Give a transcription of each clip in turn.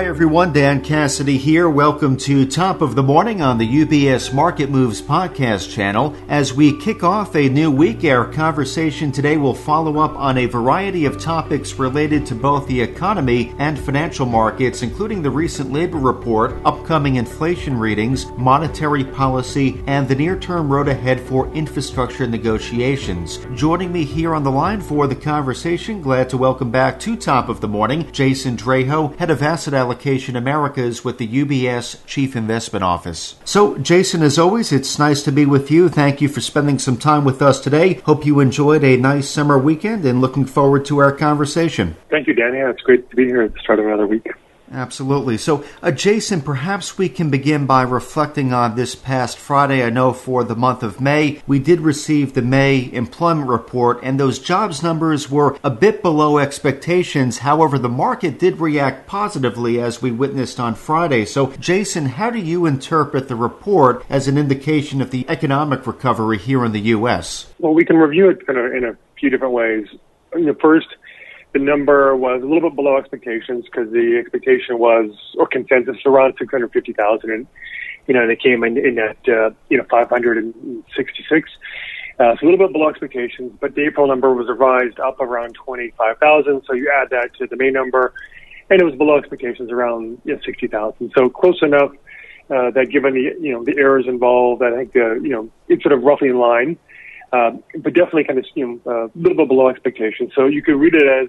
Hi everyone, Dan Cassidy here. Welcome to Top of the Morning on the UBS Market Moves podcast channel. As we kick off a new week, our conversation today will follow up on a variety of topics related to both the economy and financial markets, including the recent labor report, upcoming inflation readings, monetary policy, and the near-term road ahead for infrastructure negotiations. Joining me here on the line for the conversation, glad to welcome back to Top of the Morning, Jason Draho, head of asset Allocation Americas with the UBS Chief Investment Office. So, Jason, as always, it's nice to be with you. Thank you for spending some time with us today. Hope you enjoyed a nice summer weekend and looking forward to our conversation. Thank you, Danny. It's great to be here at the start of another week. Absolutely. So, uh, Jason, perhaps we can begin by reflecting on this past Friday. I know for the month of May, we did receive the May employment report, and those jobs numbers were a bit below expectations. However, the market did react positively as we witnessed on Friday. So, Jason, how do you interpret the report as an indication of the economic recovery here in the U.S.? Well, we can review it kind of in a few different ways. Know, first, the number was a little bit below expectations because the expectation was, or consensus, around 650,000. And, you know, they came in, in at, uh, you know, 566. Uh, so a little bit below expectations, but the April number was revised up around 25,000. So you add that to the May number, and it was below expectations around you know, 60,000. So close enough uh, that given the, you know, the errors involved, I think, uh, you know, it's sort of roughly in line. Um, but definitely kind of you know, a little bit below expectations. So you could read it as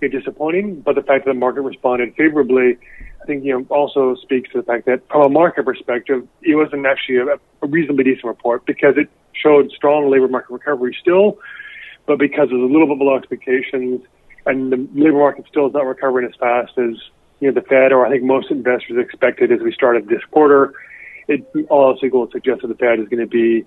you know, disappointing, but the fact that the market responded favorably, I think you know also speaks to the fact that from a market perspective, it wasn't actually a, a reasonably decent report because it showed strong labor market recovery still, but because it was a little bit below expectations, and the labor market still is not recovering as fast as you know the Fed or I think most investors expected as we started this quarter. It all else equal suggests that the Fed is going to be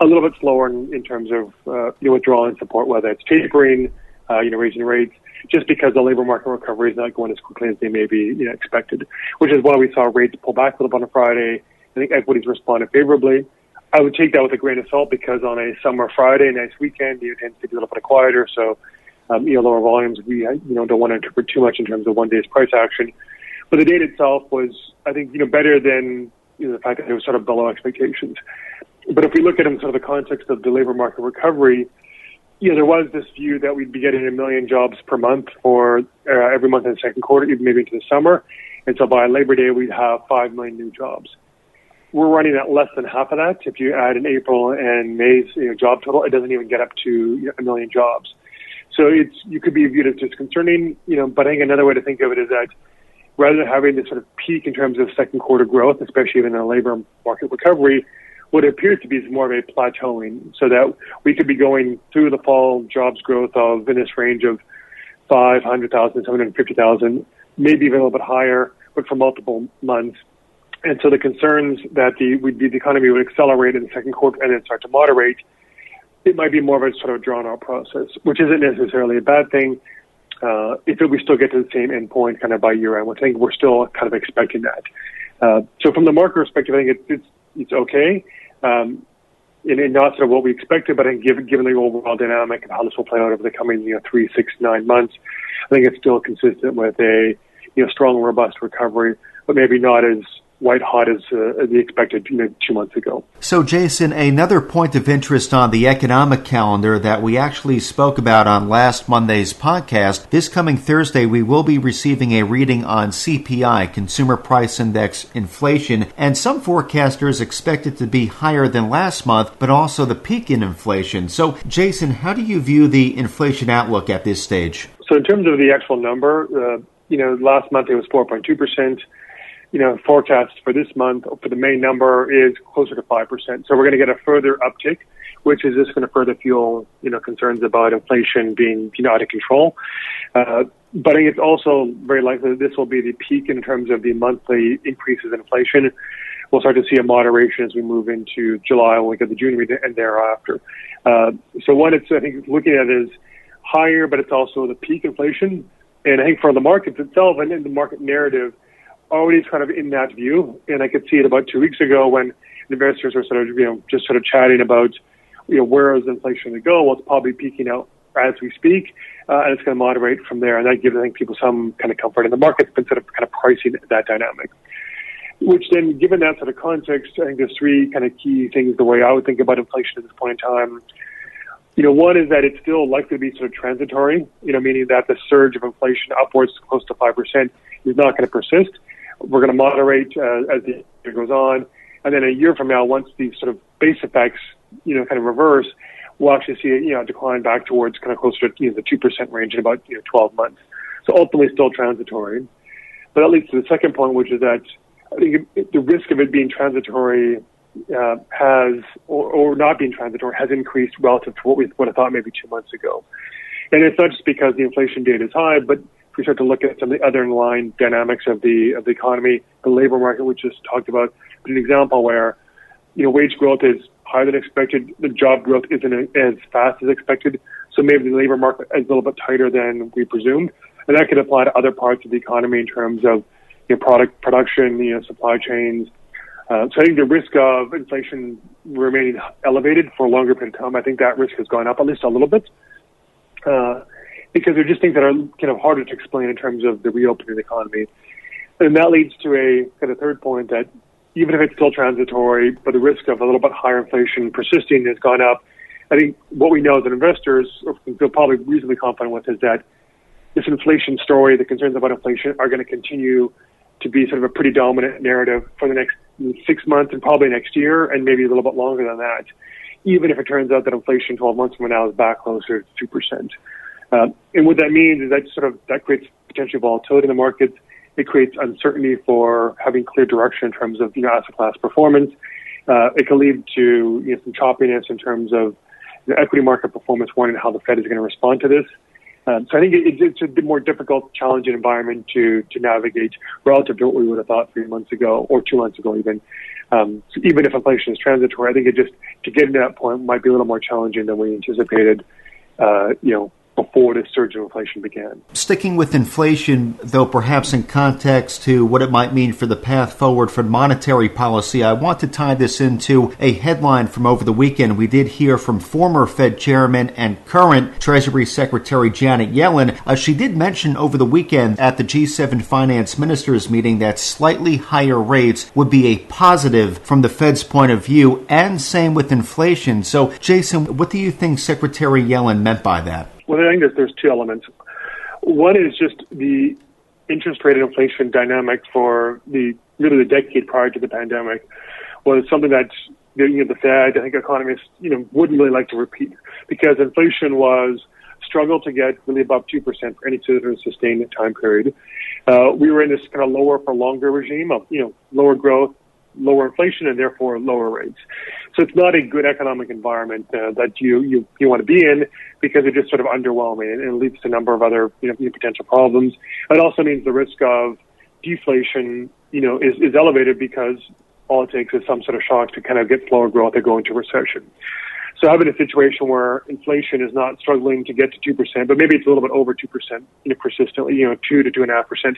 a little bit slower in, in terms of uh, you know, withdrawing support, whether it's tapering, uh, you know, raising rates, just because the labor market recovery is not going as quickly as they may be you know, expected, which is why we saw rates pull back a little bit on Friday. I think equities responded favorably. I would take that with a grain of salt because on a summer Friday, nice weekend, it tends to be a little bit quieter. So, um, you know, lower volumes. We, you know, don't want to interpret too much in terms of one day's price action. But the data itself was, I think, you know, better than you know, the fact that it was sort of below expectations. But if we look at it sort of the context of the labor market recovery, you know, there was this view that we'd be getting a million jobs per month for uh, every month in the second quarter, even maybe into the summer. And so by Labor Day, we'd have 5 million new jobs. We're running at less than half of that. If you add in April and May's you know, job total, it doesn't even get up to you know, a million jobs. So it's, you could be viewed as disconcerting, you know, but I think another way to think of it is that rather than having this sort of peak in terms of second quarter growth, especially even in a labor market recovery, what appears to be is more of a plateauing, so that we could be going through the fall jobs growth of in this range of 500,000, 750,000, maybe even a little bit higher, but for multiple months. And so the concerns that the, we'd be the economy would accelerate in the second quarter and then start to moderate, it might be more of a sort of drawn out process, which isn't necessarily a bad thing. Uh, if we still get to the same endpoint kind of by year end, I think we're still kind of expecting that. Uh, so from the market perspective, I think it's, it's, it's okay. Um, and, and not sort of what we expected, but I think given, given the overall dynamic and how this will play out over the coming, you know, three, six, nine months, I think it's still consistent with a, you know, strong, robust recovery, but maybe not as white hot as, uh, as we expected you know, two months ago. So, Jason, another point of interest on the economic calendar that we actually spoke about on last Monday's podcast. This coming Thursday, we will be receiving a reading on CPI, Consumer Price Index inflation, and some forecasters expect it to be higher than last month, but also the peak in inflation. So, Jason, how do you view the inflation outlook at this stage? So, in terms of the actual number, uh, you know, last month it was 4.2 percent you know, forecast for this month for the May number is closer to 5%. So we're going to get a further uptick, which is just going to further fuel, you know, concerns about inflation being, you know, out of control. Uh, but it's also very likely that this will be the peak in terms of the monthly increases in inflation. We'll start to see a moderation as we move into July when we get the June read and thereafter. Uh, so one, it's, I think, looking at is higher, but it's also the peak inflation. And I think for the markets itself and in the market narrative, always kind of in that view, and I could see it about two weeks ago when investors were sort of, you know, just sort of chatting about, you know, where is inflation going to go? Well, it's probably peaking out as we speak, uh, and it's going to moderate from there. And that gives, I think, people some kind of comfort. And the market's been sort of kind of pricing that dynamic. Which then, given that sort of context, I think there's three kind of key things the way I would think about inflation at this point in time. You know, one is that it's still likely to be sort of transitory, you know, meaning that the surge of inflation upwards close to 5% is not going to persist. We're going to moderate uh, as the year goes on. And then a year from now, once these sort of base effects, you know, kind of reverse, we'll actually see you know, decline back towards kind of closer to you know, the 2% range in about, you know, 12 months. So ultimately still transitory. But that leads to the second point, which is that I think the risk of it being transitory uh, has, or, or not being transitory, has increased relative to what we would have thought maybe two months ago. And it's not just because the inflation data is high, but we start to look at some of the other underlying dynamics of the of the economy, the labor market, we just talked about, an example where you know wage growth is higher than expected, the job growth isn't as fast as expected, so maybe the labor market is a little bit tighter than we presumed, and that could apply to other parts of the economy in terms of you know, product production, you know, supply chains, uh, so I think the risk of inflation remaining elevated for a longer period of time, I think that risk has gone up at least a little bit. Uh, because they're just things that are kind of harder to explain in terms of the reopening of the economy. And that leads to a kind of third point that even if it's still transitory, but the risk of a little bit higher inflation persisting has gone up. I think what we know as investors feel probably reasonably confident with is that this inflation story, the concerns about inflation are going to continue to be sort of a pretty dominant narrative for the next six months and probably next year and maybe a little bit longer than that, even if it turns out that inflation 12 months from now is back closer to 2%. Uh, and what that means is that sort of, that creates potential volatility in the markets. It creates uncertainty for having clear direction in terms of, you know, asset class performance. Uh, it can lead to, you know, some choppiness in terms of the equity market performance, wondering how the Fed is going to respond to this. Um, so I think it, it's a bit more difficult, challenging environment to to navigate relative to what we would have thought three months ago or two months ago even. Um, so even if inflation is transitory, I think it just to get to that point might be a little more challenging than we anticipated. Uh, you know, before this surge of inflation began. Sticking with inflation, though perhaps in context to what it might mean for the path forward for monetary policy, I want to tie this into a headline from over the weekend. We did hear from former Fed chairman and current Treasury Secretary Janet Yellen. Uh, she did mention over the weekend at the G7 finance ministers meeting that slightly higher rates would be a positive from the Fed's point of view, and same with inflation. So, Jason, what do you think Secretary Yellen meant by that? Well, I think there's, there's two elements. One is just the interest rate inflation dynamic for the really the decade prior to the pandemic was something that you know, the Fed, I think economists, you know, wouldn't really like to repeat because inflation was struggled to get really above 2% for any sort of sustained time period. Uh, we were in this kind of lower for longer regime of, you know, lower growth, lower inflation and therefore lower rates. So it's not a good economic environment uh, that you, you, you want to be in because it's just sort of underwhelming and it leads to a number of other you know, potential problems. It also means the risk of deflation, you know, is, is elevated because all it takes is some sort of shock to kind of get slower growth or go into recession. So having a situation where inflation is not struggling to get to 2%, but maybe it's a little bit over 2%, you know, persistently, you know, 2 to 2.5%,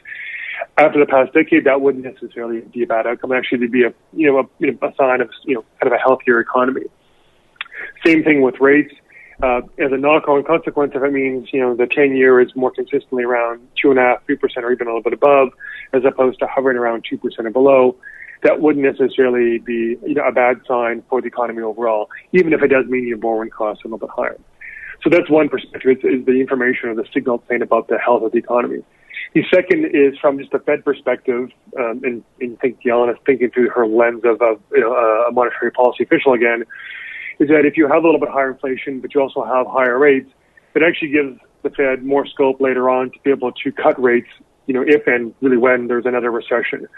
after the past decade, that wouldn't necessarily be a bad outcome. Actually, it'd be a you know a, you know, a sign of you know kind of a healthier economy. Same thing with rates. Uh, as a knock-on consequence, if it means you know the 10-year is more consistently around two and a half, three percent, or even a little bit above, as opposed to hovering around two percent or below, that wouldn't necessarily be you know a bad sign for the economy overall, even if it does mean your borrowing costs are a little bit higher. So that's one perspective. It's, is the information or the signal saying about the health of the economy. The second is from just a Fed perspective, um, and, and think is thinking through her lens of, of you know, a monetary policy official again, is that if you have a little bit higher inflation, but you also have higher rates, it actually gives the Fed more scope later on to be able to cut rates, you know, if and really when there's another recession.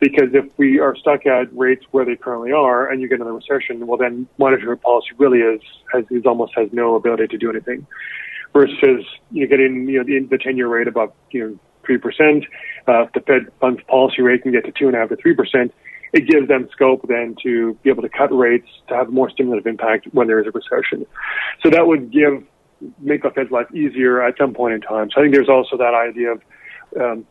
Because if we are stuck at rates where they currently are and you get another recession, well then monetary policy really is, has, is almost has no ability to do anything versus you know, getting you know the, the ten year rate above you know 3%. Uh, if the Fed funds policy rate can get to 2.5 to 3%, it gives them scope then to be able to cut rates to have more stimulative impact when there is a recession. So that would give make the Fed's life easier at some point in time. So I think there's also that idea of um,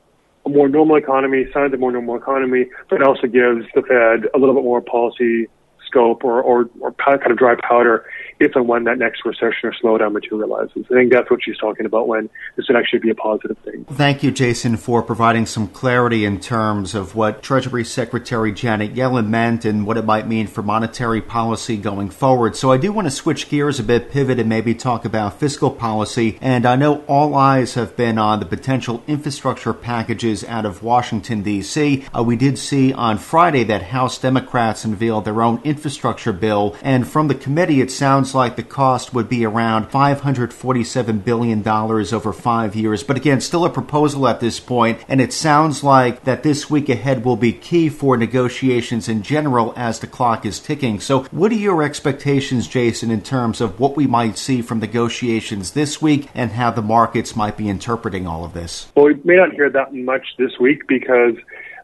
a more normal economy, signs of more normal economy, but it also gives the Fed a little bit more policy scope or, or, or kind of dry powder if and when that next recession or slowdown materializes. I think that's what she's talking about when this would actually be a positive thing. Thank you, Jason, for providing some clarity in terms of what Treasury Secretary Janet Yellen meant and what it might mean for monetary policy going forward. So I do want to switch gears a bit, pivot, and maybe talk about fiscal policy. And I know all eyes have been on the potential infrastructure packages out of Washington, D.C. Uh, we did see on Friday that House Democrats unveiled their own infrastructure bill. And from the committee, it sounds like the cost would be around $547 billion over five years. But again, still a proposal at this point, and it sounds like that this week ahead will be key for negotiations in general as the clock is ticking. So, what are your expectations, Jason, in terms of what we might see from negotiations this week and how the markets might be interpreting all of this? Well, we may not hear that much this week because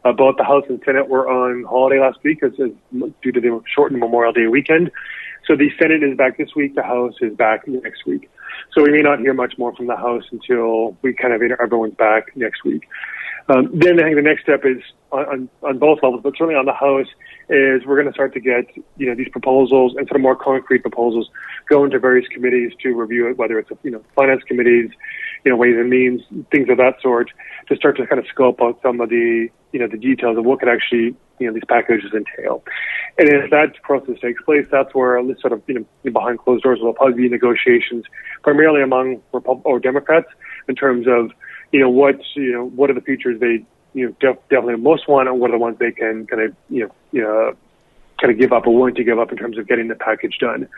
uh, both the House and Senate were on holiday last week as, as, due to the shortened Memorial Day weekend. So the Senate is back this week. The House is back next week. So we may not hear much more from the House until we kind of everyone's back next week. Um, then I think the next step is on, on, on both levels, but certainly on the House is we're going to start to get you know these proposals and sort of more concrete proposals go into various committees to review it, whether it's you know finance committees, you know ways and means, things of that sort, to start to kind of scope out some of the you know the details of what could actually you know these packages entail. And as that process takes place, that's where this sort of you know behind closed doors will probably be negotiations, primarily among Repub- or Democrats, in terms of you know what you know what are the features they you know def- definitely most want, and what are the ones they can kind of you know you know kind of give up or willing to give up in terms of getting the package done.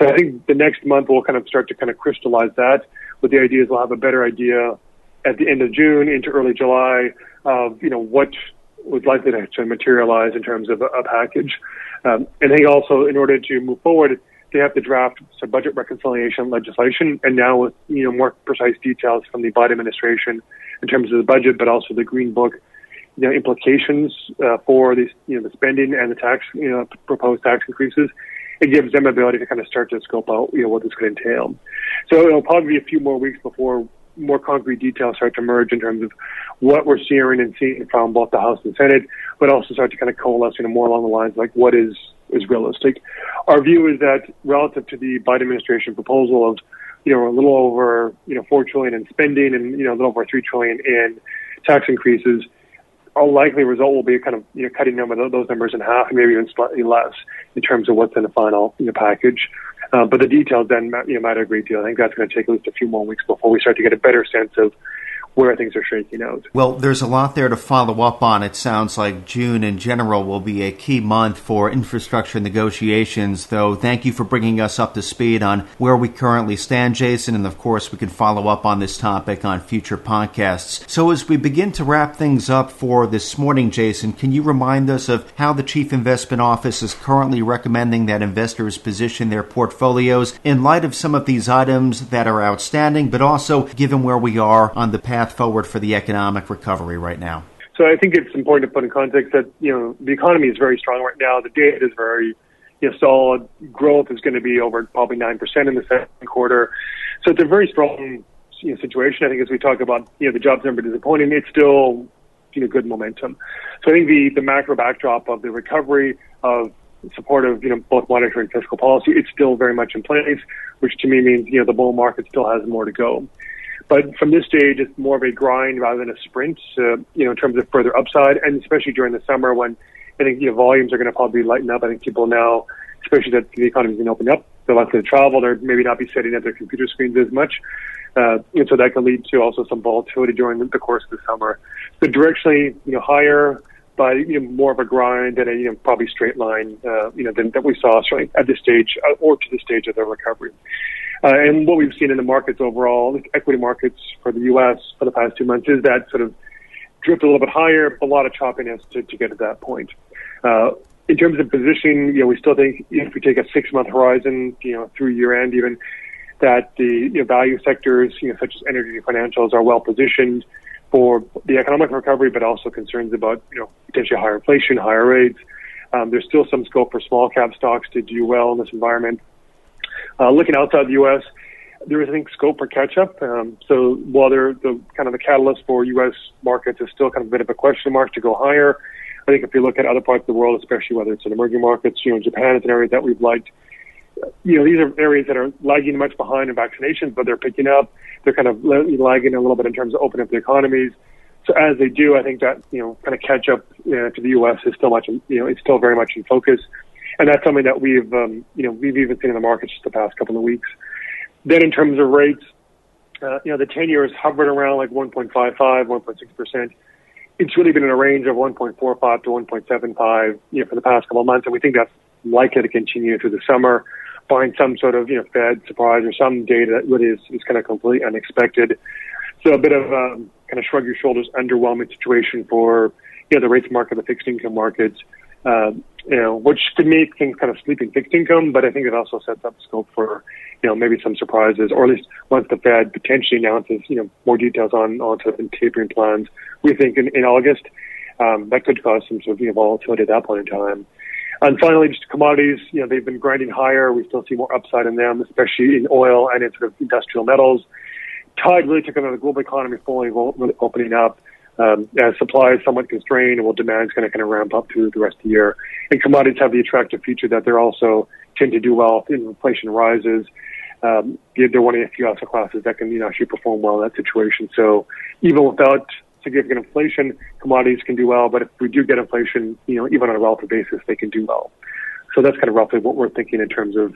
So I think the next month we'll kind of start to kind of crystallize that. But the idea is we'll have a better idea at the end of June into early July of you know what was likely to, materialize in terms of a, a package. Um, and they also, in order to move forward, they have to draft some budget reconciliation legislation, and now with you know more precise details from the Biden administration in terms of the budget, but also the Green Book, you know, implications uh, for these, you know, the spending and the tax, you know, proposed tax increases. It gives them ability to kind of start to scope out, you know, what this could entail. So it'll probably be a few more weeks before more concrete details start to emerge in terms of what we're seeing and seeing from both the House and Senate, but also start to kind of coalesce, you know, more along the lines like what is is realistic. Our view is that relative to the Biden administration proposal of, you know, a little over, you know, four trillion in spending and you know a little over three trillion in tax increases, a likely result will be kind of you know cutting those numbers in half, maybe even slightly less in terms of what's in the final you know, package. Uh, but the details then you know, matter a great deal. I think that's going to take at least a few more weeks before we start to get a better sense of where things are shaking out. Well, there's a lot there to follow up on. It sounds like June in general will be a key month for infrastructure negotiations, though. Thank you for bringing us up to speed on where we currently stand, Jason, and of course, we can follow up on this topic on future podcasts. So, as we begin to wrap things up for this morning, Jason, can you remind us of how the Chief Investment Office is currently recommending that investors position their portfolios in light of some of these items that are outstanding, but also given where we are on the path path forward for the economic recovery right now? So I think it's important to put in context that you know the economy is very strong right now. The data is very you know solid. Growth is going to be over probably nine percent in the second quarter. So it's a very strong you know, situation. I think as we talk about you know the jobs number disappointing, it's still you know good momentum. So I think the the macro backdrop of the recovery of supportive, you know, both monetary and fiscal policy, it's still very much in place, which to me means, you know, the bull market still has more to go. But from this stage, it's more of a grind rather than a sprint, uh, you know, in terms of further upside, and especially during the summer when I think you know, volumes are going to probably lighten up. I think people now, especially that the economy is going to open up, they're likely to travel. They're maybe not be sitting at their computer screens as much. Uh, and so that can lead to also some volatility during the course of the summer. So directionally, you know, higher, but you know, more of a grind and a you know, probably straight line, uh, you know, than that we saw certainly at this stage uh, or to the stage of the recovery. Uh, and what we've seen in the markets overall, equity markets for the U.S. for the past two months, is that sort of drift a little bit higher, a lot of choppiness to, to get to that point. Uh, in terms of positioning, you know, we still think if we take a six-month horizon, you know, through year-end even, that the you know, value sectors, you know, such as energy and financials, are well positioned for the economic recovery, but also concerns about you know potentially higher inflation, higher rates. Um, there's still some scope for small cap stocks to do well in this environment. Uh, looking outside the U.S., there is, I think, scope for catch up. Um, so while they're the kind of the catalyst for U.S. markets is still kind of a bit of a question mark to go higher, I think if you look at other parts of the world, especially whether it's in emerging markets, you know, Japan is an area that we've liked. you know, these are areas that are lagging much behind in vaccinations, but they're picking up. They're kind of lagging a little bit in terms of opening up the economies. So as they do, I think that you know, kind of catch up you know, to the U.S. is still much, you know, it's still very much in focus, and that's something that we've, um, you know, we've even seen in the markets just the past couple of weeks. Then in terms of rates, uh, you know, the 10 years hovered around like 1.55, 1.6 percent. It's really been in a range of 1.45 to 1.75, you know, for the past couple of months, and we think that's likely to continue through the summer, barring some sort of, you know, Fed surprise or some data that really is, is kind of completely unexpected. So a bit of um, kind of shrug your shoulders, underwhelming situation for you know the rates market, the fixed income markets. Uh, you know, which could make things kind of sleeping fixed income, but I think it also sets up scope for, you know, maybe some surprises, or at least once the Fed potentially announces, you know, more details on on sort of tapering plans. We think in, in August um, that could cause some sort of you know, volatility at that point in time. And finally, just commodities, you know, they've been grinding higher. We still see more upside in them, especially in oil and in sort of industrial metals tide really took another global economy fully opening up. Um, as supply is somewhat constrained, and well, demand is going to kind of ramp up through the rest of the year. And commodities have the attractive feature that they're also tend to do well if inflation rises. Um, they're one of the few asset classes that can you know actually perform well in that situation. So even without significant inflation, commodities can do well. But if we do get inflation, you know, even on a relative basis, they can do well. So that's kind of roughly what we're thinking in terms of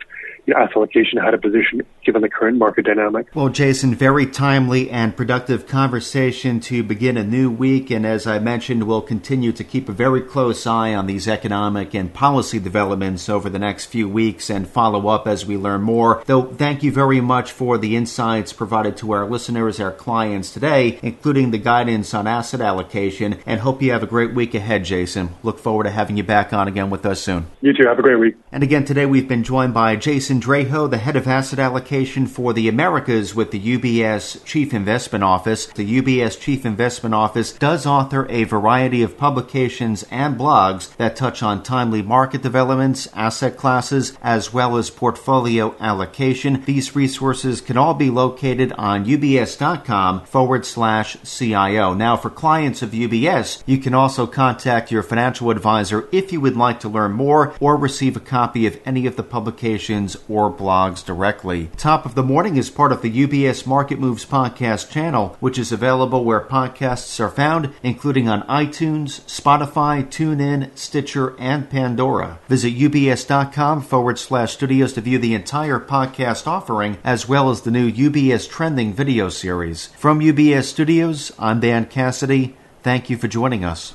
asset allocation, how to position given the current market dynamic. Well, Jason, very timely and productive conversation to begin a new week. And as I mentioned, we'll continue to keep a very close eye on these economic and policy developments over the next few weeks and follow up as we learn more. Though, thank you very much for the insights provided to our listeners, our clients today, including the guidance on asset allocation. And hope you have a great week ahead, Jason. Look forward to having you back on again with us soon. You too. Have a great week. And again, today we've been joined by Jason Draho, the head of asset allocation for the Americas with the UBS Chief Investment Office. The UBS Chief Investment Office does author a variety of publications and blogs that touch on timely market developments, asset classes, as well as portfolio allocation. These resources can all be located on ubs.com forward slash CIO. Now, for clients of UBS, you can also contact your financial advisor if you would like to learn more or receive a copy of any of the publications or blogs directly. Top of the Morning is part of the UBS Market Moves podcast channel, which is available where podcasts are found, including on iTunes, Spotify, TuneIn, Stitcher, and Pandora. Visit ubs.com forward slash studios to view the entire podcast offering, as well as the new UBS Trending video series. From UBS Studios, I'm Dan Cassidy. Thank you for joining us.